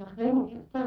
לשחרר משחררים,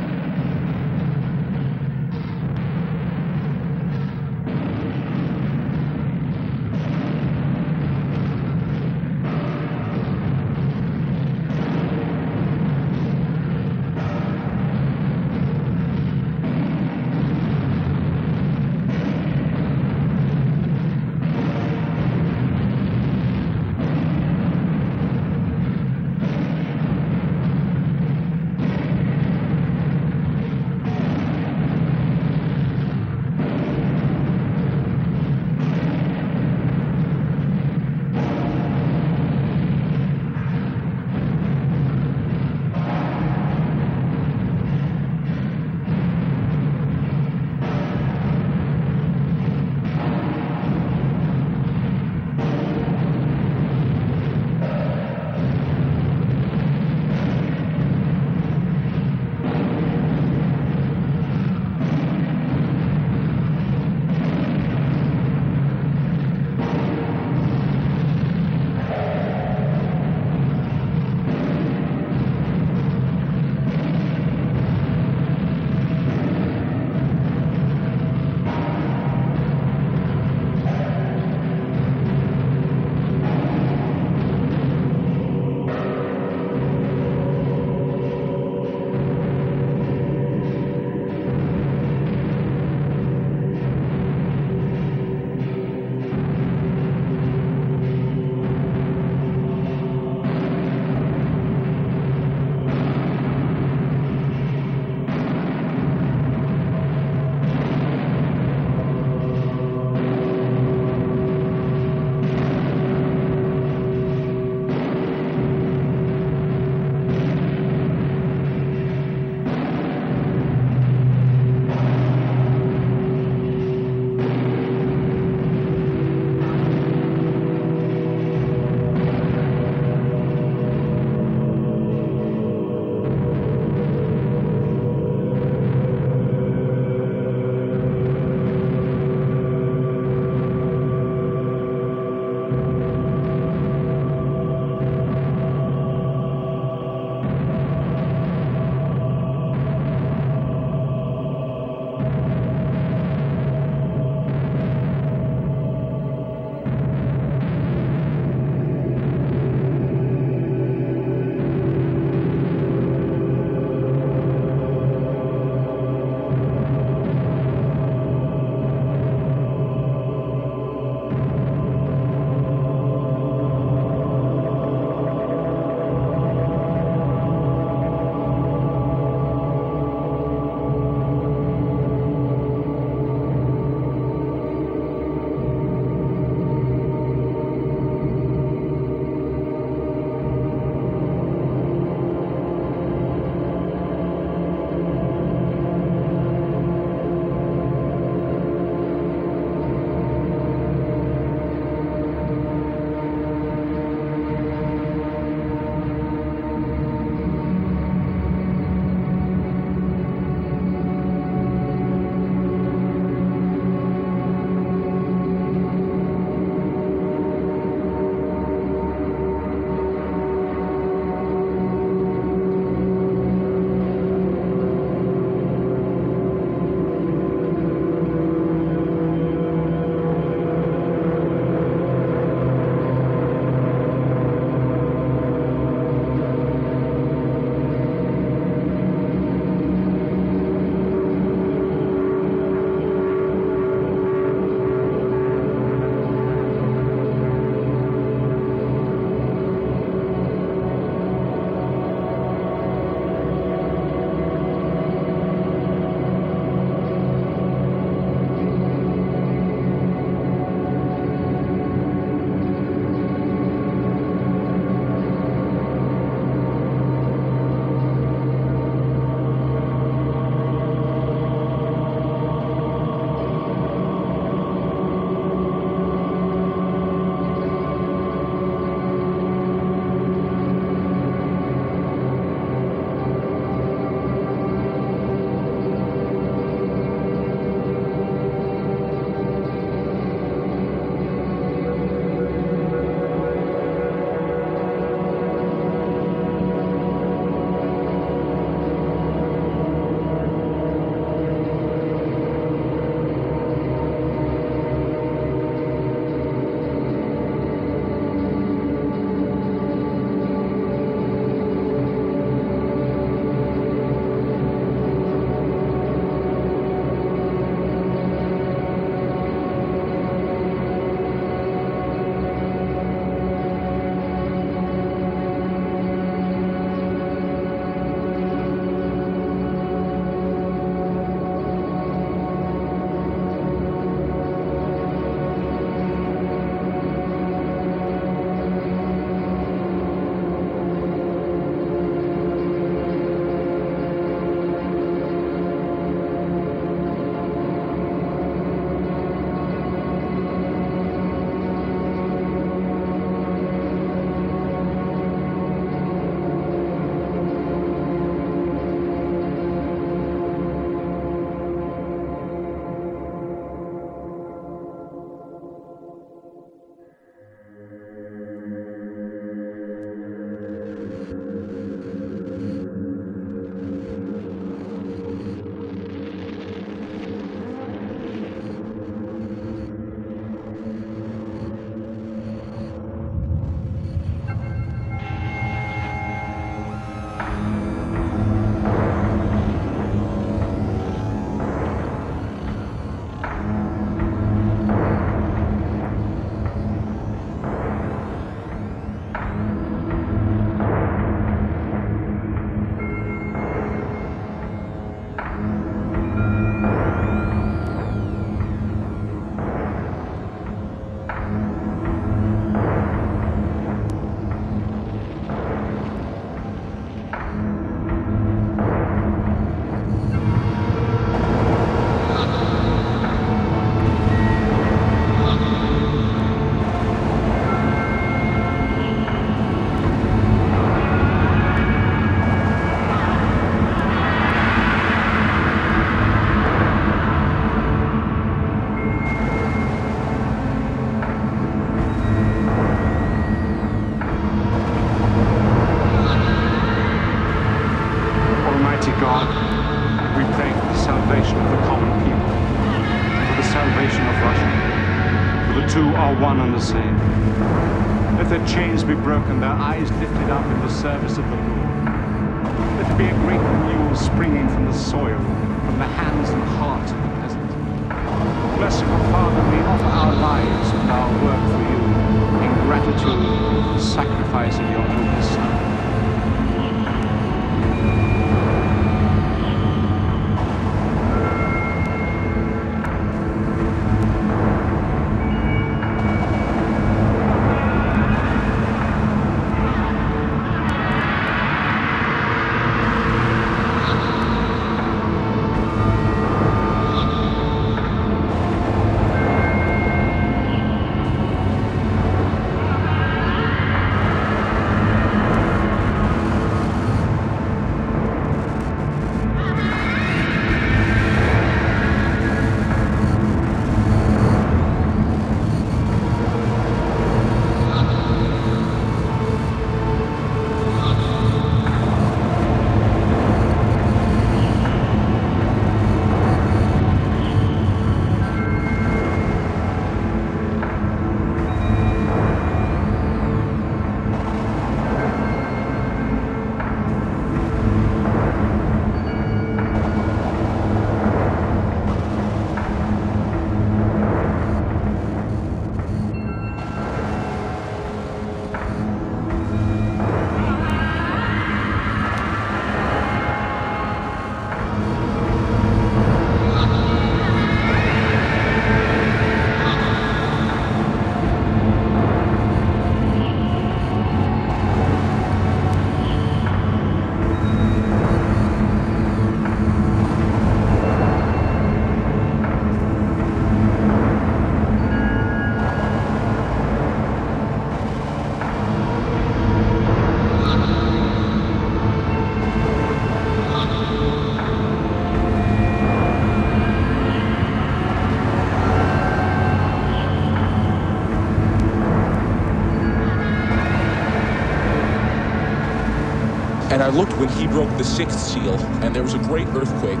I looked when he broke the sixth seal, and there was a great earthquake.